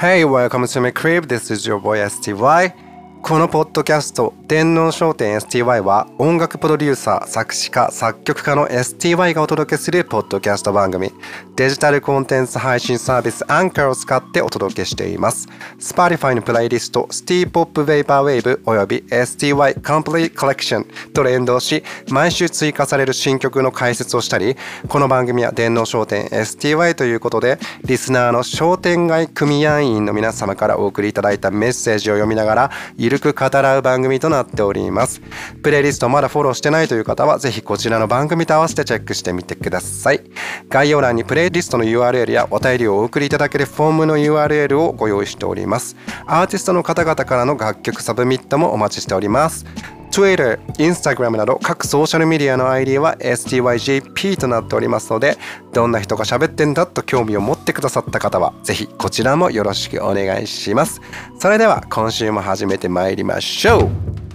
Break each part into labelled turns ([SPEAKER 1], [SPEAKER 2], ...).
[SPEAKER 1] Hey, welcome to my crib. This is your boy STY. このポッドキャスト「天皇商店 STY」は音楽プロデューサー作詞家作曲家の STY がお届けするポッドキャスト番組デジタルコンテンツ配信サービスアンカーを使ってお届けしています。Spotify のプレイリスト STPOP Vaporwave および STY Complete Collection と連動し毎週追加される新曲の解説をしたりこの番組は電脳商店 STY ということでリスナーの商店街組合員の皆様からお送りいただいたメッセージを読みながらゆるく語らう番組となっております。プレイリストまだフォローしてないという方はぜひこちらの番組と合わせてチェックしてみてください。概要欄にプレイリストの URL やお便りをお送りいただけるフォームの URL をご用意しております。アーティストの方々からの楽曲 submit もお待ちしております。Twitter、Instagram など各ソーシャルメディアの ID は STYJP となっておりますのでどんな人が喋ってんだと興味を持ってくださった方はぜひこちらもよろしくお願いします。それでは今週も始めてまいりましょう。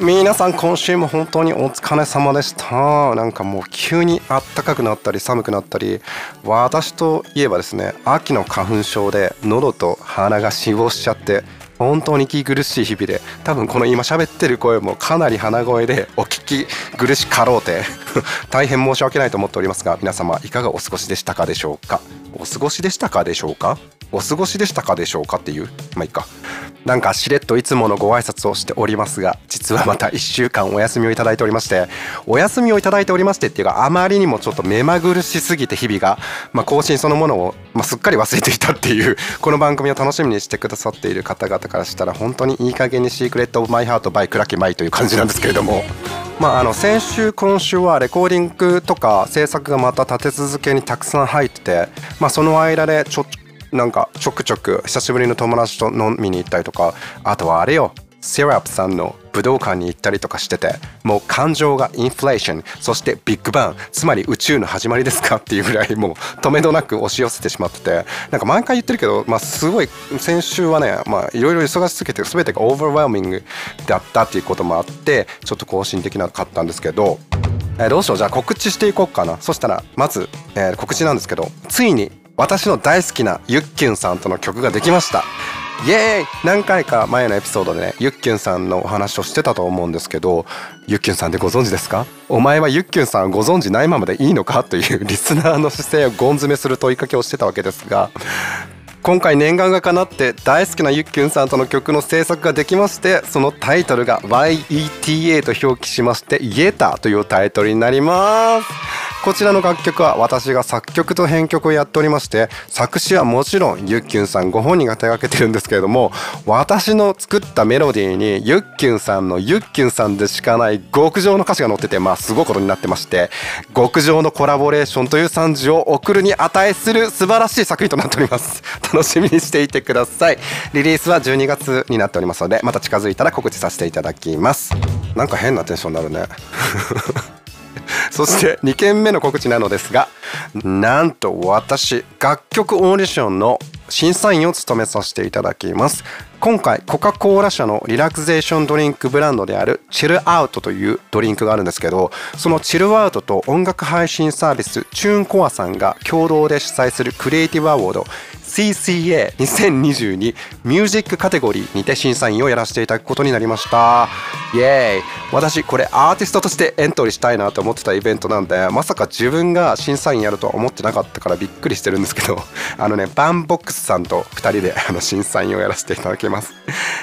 [SPEAKER 1] 皆さん今週も本当にお疲れ様でした。なんかもう急にあったかくなったり寒くなったり私といえばですね秋の花粉症で喉と鼻が死亡しちゃって本当に息苦しい日々で多分この今喋ってる声もかなり鼻声でお聞き苦しかろうて 大変申し訳ないと思っておりますが皆様いかがお過ごしでしたかでしょうか？お過ごしでしたかでしょうか？お過ごしでしたかでしょうかっていう？まあいいかなんかしれっといつものご挨拶をしておりますが実はまた1週間お休みをいただいておりましてお休みをいただいておりましてっていうかあまりにもちょっと目まぐるしすぎて日々が、まあ、更新そのものを、まあ、すっかり忘れていたっていうこの番組を楽しみにしてくださっている方々からしたら本当にいい加減に Secret of my heart by 倉木麻衣という感じなんですけれども。まあ、あの先週今週はレコーディングとか制作がまた立て続けにたくさん入ってて、まあ、その間でちょなんかちょくちょく久しぶりの友達と飲みに行ったりとかあとはあれよセラップさんの武道館に行ったりとかしててもう感情がインフレーションそしてビッグバンつまり宇宙の始まりですかっていうぐらい もう止めどなく押し寄せてしまっててなんか毎回言ってるけど、まあ、すごい先週はねいろいろ忙しすぎて全てがオーバーウェルミングだったっていうこともあってちょっと更新できなかったんですけどえー、どうしようじゃあ告知していこうかな。そしたらまず、えー、告知なんですけどついに私の大好きなゆっきゅんさんとの曲ができました。イエーイ。何回か前のエピソードでねゆっきゅんさんのお話をしてたと思うんですけどゆっきゅんさんでご存知ですか？お前はゆっきゅんさんご存知ないままでいいのか？というリスナーの姿勢をゴン詰めする問いかけをしてたわけですが今回念願が叶って大好きなゆっきゅんさんとの曲の制作ができましてそのタイトルが YETA と表記しまして「イエタ」というタイトルになります。こちらの楽曲は私が作曲と編曲をやっておりまして作詞はもちろんゆっきゅんさんご本人が手がけてるんですけれども私の作ったメロディーにゆっきゅんさんのゆっきゅんさんでしかない極上の歌詞が載っててまあすごいことになってまして極上のコラボレーションという賛辞を送るに値する素晴らしい作品となっております。楽しみにしていてください。リリースは12月になっておりますのでまた近づいたら告知させていただきます。なんか変なテンションになるね。そして2件目の告知なのですがなんと私楽曲オーディションの審査員を務めさせていただきます。今回コカ・コーラ社のリラクゼーションドリンクブランドであるチルアウトというドリンクがあるんですけどそのチルアウトと音楽配信サービスチューンコアさんが共同で主催するクリエイティブアワード CCA2022 ミュージックカテゴリーにて審査員をやらせていただくことになりました。イエーイ私これアーティストとしてエントリーしたいなと思ってたイベントなんでまさか自分が審査員やるとは思ってなかったからびっくりしてるんですけど あのねバンボックスさんと2人であの審査員をやらせていただきます。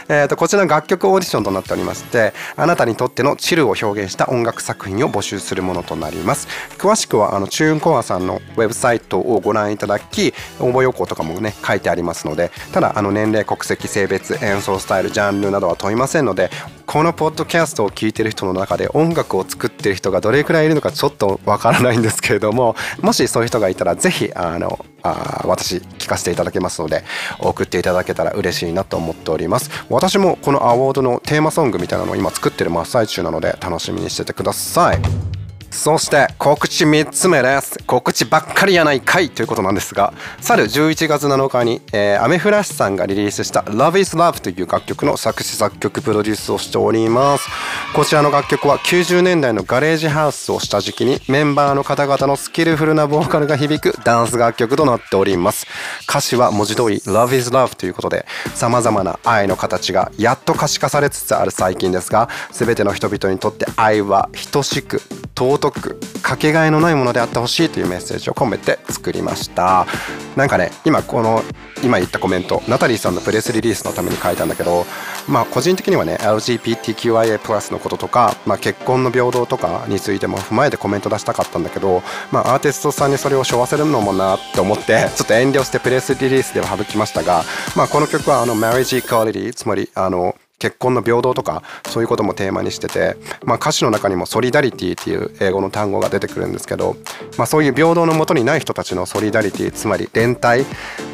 [SPEAKER 1] えとこちら楽曲オーディションとなっておりましてあなたにとってのチルを表現した音楽作品を募集するものとなります。詳しくはあのチューンコアさんのウェブサイトをご覧いただき応募要項とかもね書いてありますのでただあの年齢国籍性別演奏スタイルジャンルなどは問いませんのでこのポッドキャストを聴いてる人の中で音楽を作ってる人がどれくらいいるのかちょっとわからないんですけれどももしそういう人がいたら是非あのあ私聞かせていただけますので送っていただけたら嬉しいなと思っております。私もこのアワードのテーマソングみたいなのを今作ってる真っ最中なので楽しみにしててください。そして告知3つ目です。告知ばっかりやないかいということなんですが去る11月7日に、えー、アメフラッシュさんがリリースした Love is Love という楽曲の作詞作曲プロデュースをしております。こちらの楽曲は90年代のガレージハウスを下敷きにメンバーの方々のスキルフルなボーカルが響くダンス楽曲となっております。歌詞は文字通り Love is Love ということで様々な愛の形がやっと可視化されつつある最近ですが全ての人々にとって愛は等しく尊くかけがえのないものであってほしいというメッセージを込めて作りました。なんかね今この今言ったコメントナタリーさんのプレスリリースのために書いたんだけどまあ個人的にはね LGBTQIA+ のこととか、まあ、結婚の平等とかについても踏まえてコメント出したかったんだけど、まあ、アーティストさんにそれを背負わせるのもなって思ってちょっと遠慮してプレスリリースでは省きましたが、まあ、この曲はあの Marriage Equality つまりあの結婚の平等とかそういうこともテーマにしてて、まあ、歌詞の中にも solidarity っていう英語の単語が出てくるんですけど、まあ、そういう平等のもとにない人たちの solidarity つまり連帯っ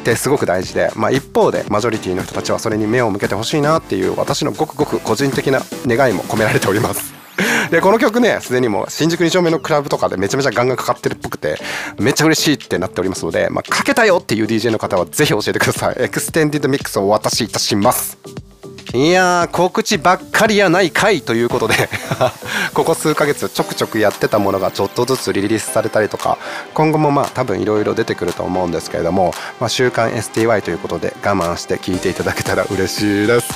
[SPEAKER 1] てすごく大事で、まあ、一方でマジョリティの人たちはそれに目を向けてほしいなっていう私のごくごく個人的な願いも込められております。でこの曲ねすでにもう新宿2丁目のクラブとかでめちゃめちゃガンガンかかってるっぽくてめっちゃ嬉しいってなっておりますので、まあ、かけたよっていう DJ の方はぜひ教えてください extended mix をお渡しいたしますいやー告知ばっかりやないかいということで ここ数ヶ月ちょくちょくやってたものがちょっとずつリリースされたりとか今後もまあ多分いろいろ出てくると思うんですけれども、まあ、週刊 STY ということで我慢して聞いていただけたら嬉しいです。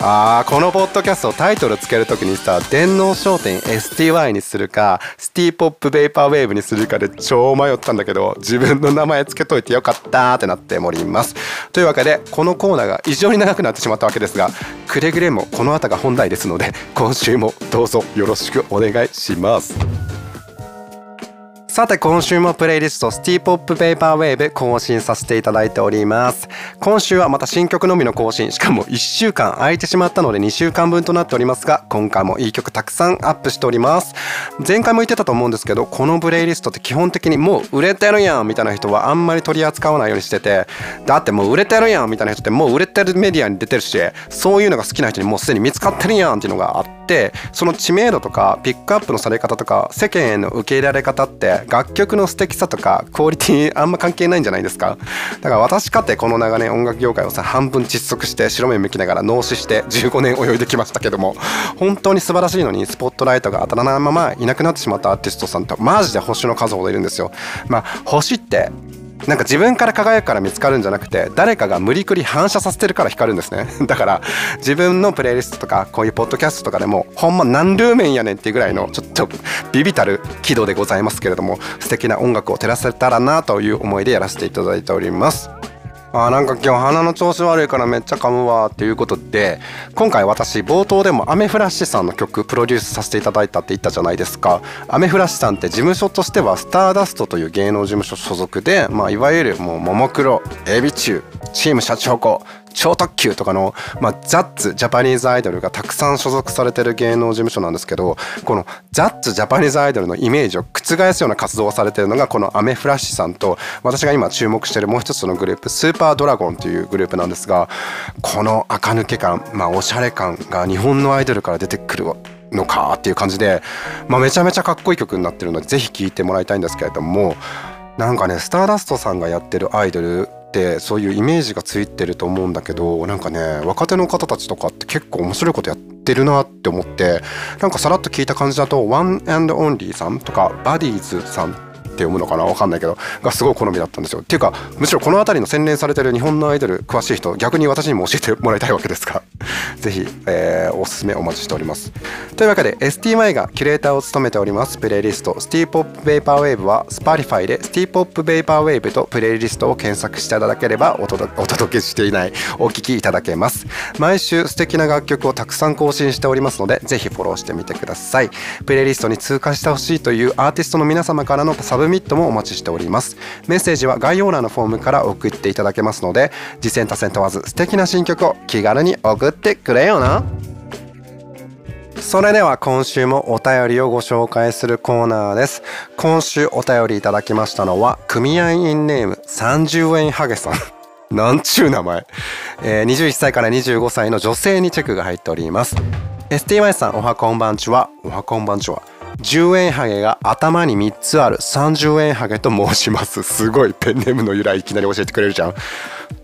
[SPEAKER 1] あーこのポッドキャストタイトルつける時にさ電脳商店 STY にするかシティポップベイパーウェーブにするかで超迷ったんだけど自分の名前つけといてよかったってなっております。というわけでこのコーナーが異常に長くなってしまったわけですがくれぐれもこの後が本題ですので今週もどうぞよろしくお願いします。さて今週もプレイリストシティーポップペーパーウェーブ更新させていただいております。今週はまた新曲のみの更新。しかも1週間空いてしまったので2週間分となっておりますが今回もいい曲たくさんアップしております。前回も言ってたと思うんですけどこのプレイリストって基本的にもう売れてるやんみたいな人はあんまり取り扱わないようにしててだってもう売れてるやんみたいな人ってもう売れてるメディアに出てるしそういうのが好きな人にもうすでに見つかってるやんっていうのがあってその知名度とかピックアップのされ方とか世間への受け入れられ方って楽曲の素敵さとかクオリティあんま関係ないんじゃないですか？だから私かってこの長年音楽業界をさ半分窒息して白目向きながら脳死して15年泳いできましたけども本当に素晴らしいのにスポットライトが当たらないままいなくなってしまったアーティストさんってマジで星の数ほどいるんですよ。まあ星ってなんか自分から輝くから見つかるんじゃなくて誰かが無理くり反射させてるから光るんですね。だから自分のプレイリストとかこういうポッドキャストとかでもほんま何ルーメンやねんっていうぐらいのちょっとビビたる軌道でございますけれども素敵な音楽を照らせたらなという思いでやらせていただいております。あなんか今日鼻の調子悪いからめっちゃ噛むわっていうことで今回私冒頭でもアメフラッシュさんの曲プロデュースさせていただいたって言ったじゃないですか。アメフラッシュさんって事務所としてはスターダストという芸能事務所所属で、まあ、いわゆるもうももクロエビチューチーム社長子超特急とかの、まあ、ザッツジャパニーズアイドルがたくさん所属されてる芸能事務所なんですけどこのザッツジャパニーズアイドルのイメージを覆すような活動をされてるのがこのアメフラッシュさんと私が今注目してるもう一つのグループスーパードラゴンというグループなんですがこの垢抜け感、まあ、おしゃれ感が日本のアイドルから出てくるのかっていう感じで、まあ、めちゃめちゃかっこいい曲になってるのでぜひ聴いてもらいたいんですけれどもなんかねスターダストさんがやってるアイドルってそういうイメージがついてると思うんだけどなんかね若手の方たちとかって結構面白いことやってるなって思ってなんかさらっと聞いた感じだと「ワンオンリーさんとか「バディーズさんって読むのかなわかんないけどがすごい好みだったんですよ。っていうかむしろこの辺りの洗練されてる日本のアイドル詳しい人逆に私にも教えてもらいたいわけですが ぜひ、え、おすすめお待ちしております。というわけで STY がキュレーターを務めておりますプレイリストシティーポップベイパーウェーブは Spotify でシティーポップベイパーウェーブとプレイリストを検索していただければお 届けしていないお聴きいただけます。毎週素敵な楽曲をたくさん更新しておりますのでぜひフォローしてみてください。プレイリストに追加してほしいというアーティストの皆様からの submit もお待ちしております。メッセージは概要欄のフォームから送っていただけますので次戦多戦問わず素敵な新曲を気軽に送ってくれよな。それでは今週もお便りをご紹介するコーナーです。今週お便りいただきましたのは組合員ネーム30円ハゲさん。なんちゅう名前、えー、21歳から25歳の女性にチェックが入っております。STY さんおはこんばんちは。おはこんばんちは。10円ハゲが頭に3つある。30円ハゲと申します。すごいペンネームの由来いきなり教えてくれるじゃん。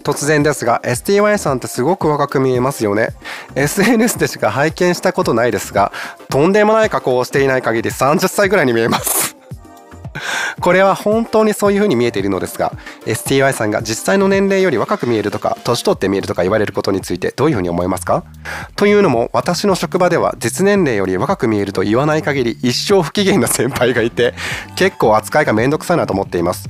[SPEAKER 1] 突然ですが STY さんってすごく若く見えますよね。SNS でしか拝見したことないですがとんでもない加工をしていない限り30歳ぐらいに見えます。これは本当にそういう風に見えているのですが STY さんが実際の年齢より若く見えるとか年取って見えるとか言われることについてどういう風に思いますか？というのも私の職場では実年齢より若く見えると言わない限り一生不機嫌な先輩がいて結構扱いがめんどくさいなと思っています。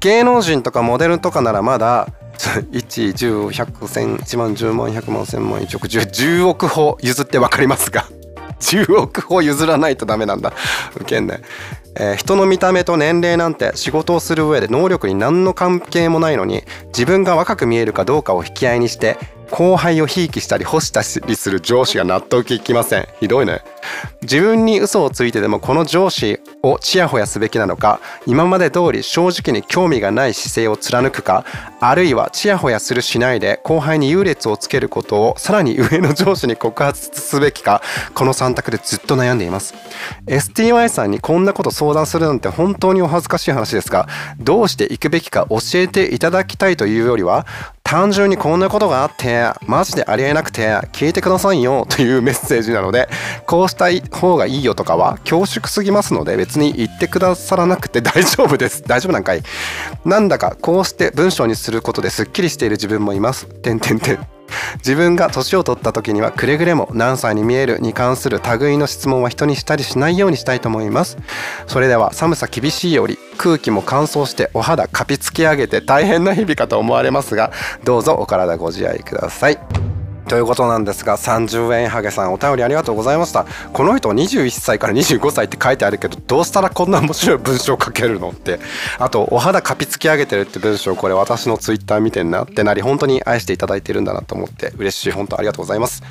[SPEAKER 1] 芸能人とかモデルとかならまだ 1, 10, 100, 1万10万100万1000万1億10億歩譲って分かりますが10億歩譲らないとダメなんだ。受けんね。えー、人の見た目と年齢なんて仕事をする上で能力に何の関係もないのに自分が若く見えるかどうかを引き合いにして後輩をひいきしたり干したりする上司が納得いきません。ひどいね。自分に嘘をついてでもこの上司をちやほやすべきなのか今まで通り正直に興味がない姿勢を貫くかあるいはちやほやするしないで後輩に優劣をつけることをさらに上の上司に告発すべきかこの3択でずっと悩んでいます。STY さんにこんなこと相談するなんて本当にお恥ずかしい話ですがどうしていくべきか教えていただきたいというよりは単純にこんなことがあってマジでありえなくて聞いてくださいよというメッセージなのでこうした方がいいよとかは恐縮すぎますので別に言ってくださらなくて 大丈夫です。大丈夫なんかい？なんだかこうして文章にすることですっきりしている自分もいます。てんてんてん。自分が年を取った時にはくれぐれも何歳に見えるに関する類の質問は人にしたりしないようにしたいと思います。それでは寒さ厳しいより空気も乾燥してお肌かぴつき上げて大変な日々かと思われますがどうぞお体ご自愛ください。ということなんですが30円ハゲさんお便りありがとうございました。この人21歳から25歳って書いてあるけどどうしたらこんな面白い文章を書けるのって。あとお肌かぴつき上げてるって文章これ私のツイッター見てんなってなり本当に愛していただいてるんだなと思って嬉しい本当ありがとうございます。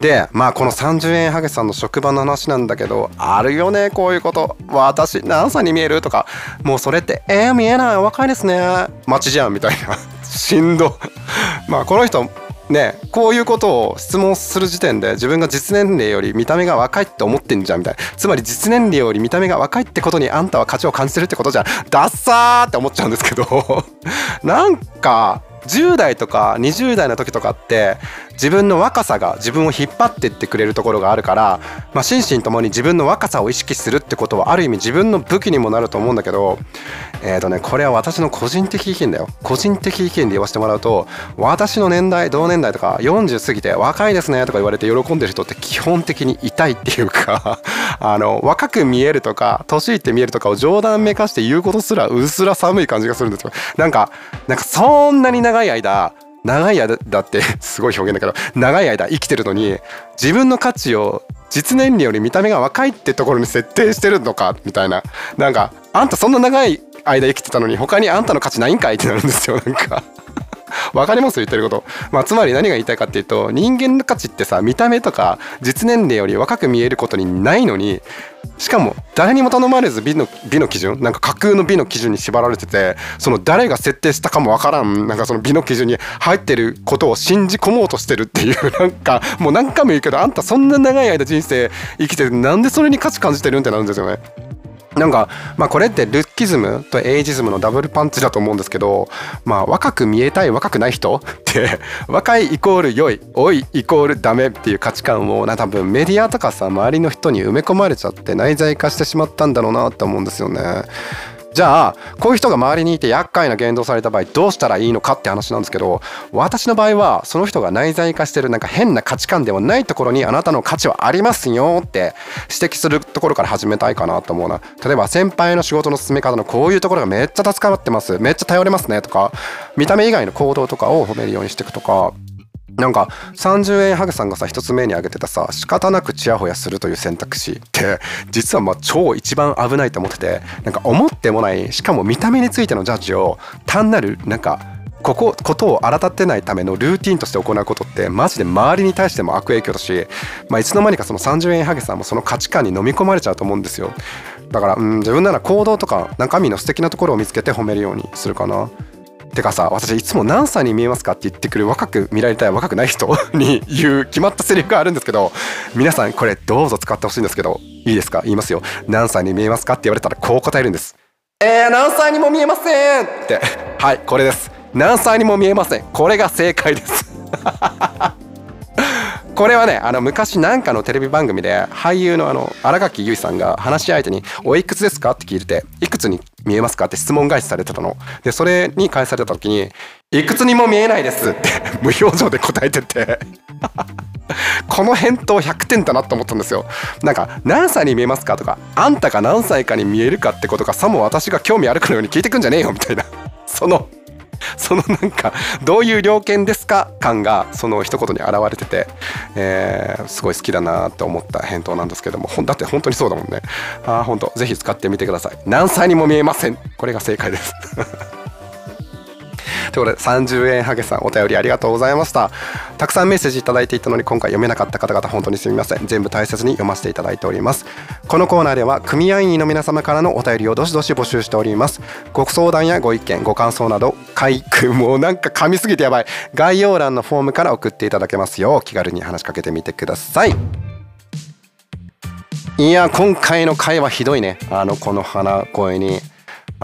[SPEAKER 1] でまあこの30円ハゲさんの職場の話なんだけどあるよねこういうこと。私何歳に見えるとか。もうそれってえー、見えない。若いですね。待ちじゃんみたいな。しんど。まあこの人ねこういうことを質問する時点で自分が実年齢より見た目が若いって思ってんじゃんみたいな。つまり実年齢より見た目が若いってことにあんたは価値を感じてるってことじゃん。ダッサーって思っちゃうんですけど。なんか10代とか20代の時とかって自分の若さが自分を引っ張ってってくれるところがあるから、まあ、心身ともに自分の若さを意識するってことはある意味自分の武器にもなると思うんだけどえっ、ー、とねこれは私の個人的意見だよ。個人的意見で言わせてもらうと私の年代同年代とか40過ぎて若いですねとか言われて喜んでる人って基本的に痛いっていうか あの若く見えるとか年いって見えるとかを冗談めかして言うことすらうっすら寒い感じがするんですよ。なんかなんかそんなに長い間長い間だって すごい表現だけど長い間生きてるのに自分の価値を実年齢より見た目が若いってところに設定してるのかみたいな。なんかあんたそんな長い間生きてたのに他にあんたの価値ないんかい？ってなるんですよなんか。わかります？言ってること。まあ、つまり何が言いたいかっていうと、人間の価値ってさ、見た目とか実年齢より若く見えることにないのに、しかも誰にも頼まれず美の美の基準なんか架空の美の基準に縛られててその誰が設定したかもわからんなんかその美の基準に入ってることを信じ込もうとしてるっていう なんかもう何回も言うけどあんたそんな長い間人生生きてなんでそれに価値感じてるんってなるんですよね。なんか、まあ、これってルッキズムとエイジズムのダブルパンチだと思うんですけど、まあ、若く見えたい若くない人 って若いイコール良い老いイコールダメっていう価値観をな多分メディアとかさ周りの人に埋め込まれちゃって内在化してしまったんだろうなって思うんですよね。じゃあこういう人が周りにいて厄介な言動された場合どうしたらいいのかって話なんですけど私の場合はその人が内在化してるなんか変な価値観ではないところにあなたの価値はありますよって指摘するところから始めたいかなと思うな。例えば先輩の仕事の進め方のこういうところがめっちゃ助かってます。めっちゃ頼れますねとか見た目以外の行動とかを褒めるようにしていくとか。なんか30円ハグさんがさ一つ目に挙げてたさ仕方なくチヤホヤするという選択肢って実はまあ超一番危ないと思っててなんか思ってもないしかも見た目についてのジャッジを単なるなんかここことを荒立てないためのルーティンとして行うことってマジで周りに対しても悪影響だし、まあ、いつの間にかその30円ハゲさんもその価値観に飲み込まれちゃうと思うんですよ。だからうん自分なら行動とか中身の素敵なところを見つけて褒めるようにするかな。てかさ私いつも何歳に見えますかって言ってくる若く見られたい若くない人 に言う決まったセリフがあるんですけど皆さんこれどうぞ使ってほしいんですけどいいですか？言いますよ。何歳に見えますかって言われたらこう答えるんです。えー、何歳にも見えませんって。はいこれです。何歳にも見えません。これが正解です。これはねあの昔なんかのテレビ番組で俳優のあの新垣結衣さんが話し相手に「おいくつですか?」って聞いてて「いくつに見えますか?」って質問返しされてたの。でそれに返された時に「いくつにも見えないです」って 無表情で答えてて。この返答100点だなと思ったんですよ。なんか何歳に見えますかとかあんたが何歳かに見えるかってことがさも私が興味あるかのように聞いてくんじゃねえよみたいな。その そのなんかどういう猟犬ですか？感がその一言に表れてて、えー、すごい好きだなと思った返答なんですけどもだって本当にそうだもんね。ああ本当ぜひ使ってみてください。何歳にも見えません。これが正解です。ということで30円ハゲさんお便りありがとうございました。たくさんメッセージ頂いていたのに今回読めなかった方々本当にすみません。全部大切に読ませていただいております。このコーナーでは組合員の皆様からのお便りをどしどし募集しております。ご相談やご意見ご感想など回句もうなんか噛みすぎてやばい。概要欄のフォームから送っていただけますよう気軽に話しかけてみてください。いや今回の回はひどいね。あのこの鼻声に。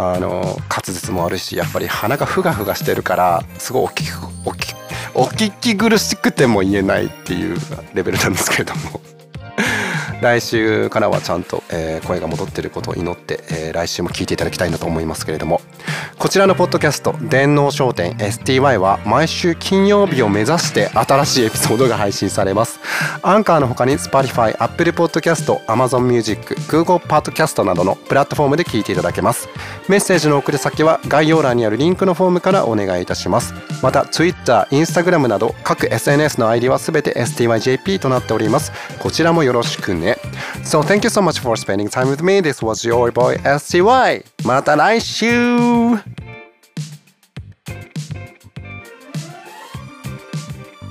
[SPEAKER 1] あの滑舌もあるしやっぱり鼻がふがふがしてるからすごいおきおきお聞き苦しくても言えないっていうレベルなんですけれども。来週からはちゃんと、えー、声が戻っていることを祈って、えー、来週も聞いていただきたいなと思いますけれどもこちらのポッドキャスト「電脳商店 STY」は毎週金曜日を目指して新しいエピソードが配信されます。アンカーの他に Spotify、Apple Podcast、Amazon Music、Google Podcast などのプラットフォームで聞いていただけます。メッセージの送り先は概要欄にあるリンクのフォームからお願いいたします。また Twitter、Instagram など各 SNS の ID はすべて STYJP となっております。こちらもよろしくね。So thank you so much for spending time with me. This was your boy STY. また来週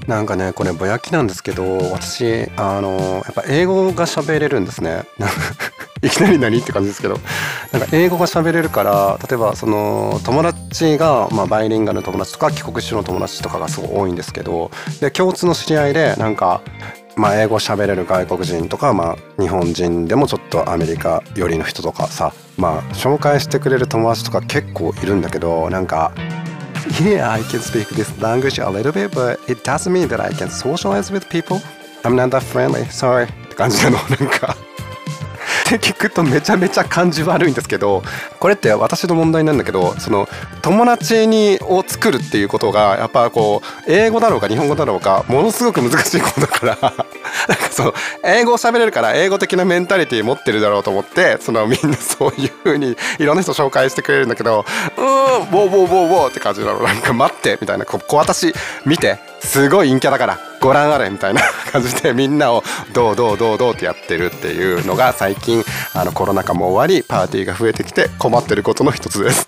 [SPEAKER 1] なんかねこれぼやきなんですけど私あのやっぱ英語が喋れるんですね いきなり何って感じですけどなんか英語が喋れるから例えばその友達が、まあ、バイリンガルの友達とか帰国子女の友達とかがすごい多いんですけどで共通の知り合いでなんかまあ、英語喋れる外国人とか、まあ、日本人でもちょっとアメリカ寄りの人とかさ、まあ、紹介してくれる友達とか結構いるんだけどなんか Yeah, I can speak this language a little bit, but it doesn't mean that I can socialize with people. I'm not that friendly. Sorry. って感じなの。なんかって聞くとめちゃめちゃ感じ悪いんですけどこれって私の問題なんだけどその友達にを作るっていうことがやっぱこう英語だろうか日本語だろうかものすごく難しいことだから なんかその英語を喋れるから英語的なメンタリティー持ってるだろうと思ってそのみんなそういう風にいろんな人紹介してくれるんだけどうーんウォーウォーウォーウォーって感じなの。なんか待ってみたいな。こう私見て。すごい陰キャだからご覧あれみたいな感じでみんなをどうどうどうどうってやってるっていうのが最近あのコロナ禍も終わりパーティーが増えてきて困ってることの一つです。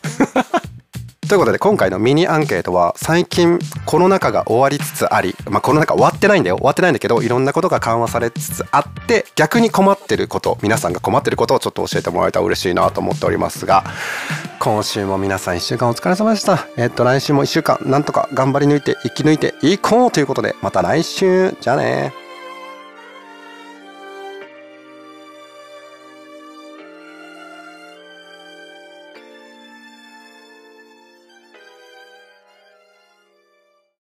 [SPEAKER 1] ということで今回のミニアンケートは最近コロナ禍が終わりつつあり、まあ、コロナ禍終わってないんだよ。終わってないんだけどいろんなことが緩和されつつあって逆に困ってること皆さんが困ってることをちょっと教えてもらえたら嬉しいなと思っておりますが今週も皆さん1週間お疲れ様でした。えっと来週も1週間なんとか頑張り抜いて生き抜いていこうということでまた来週。じゃあね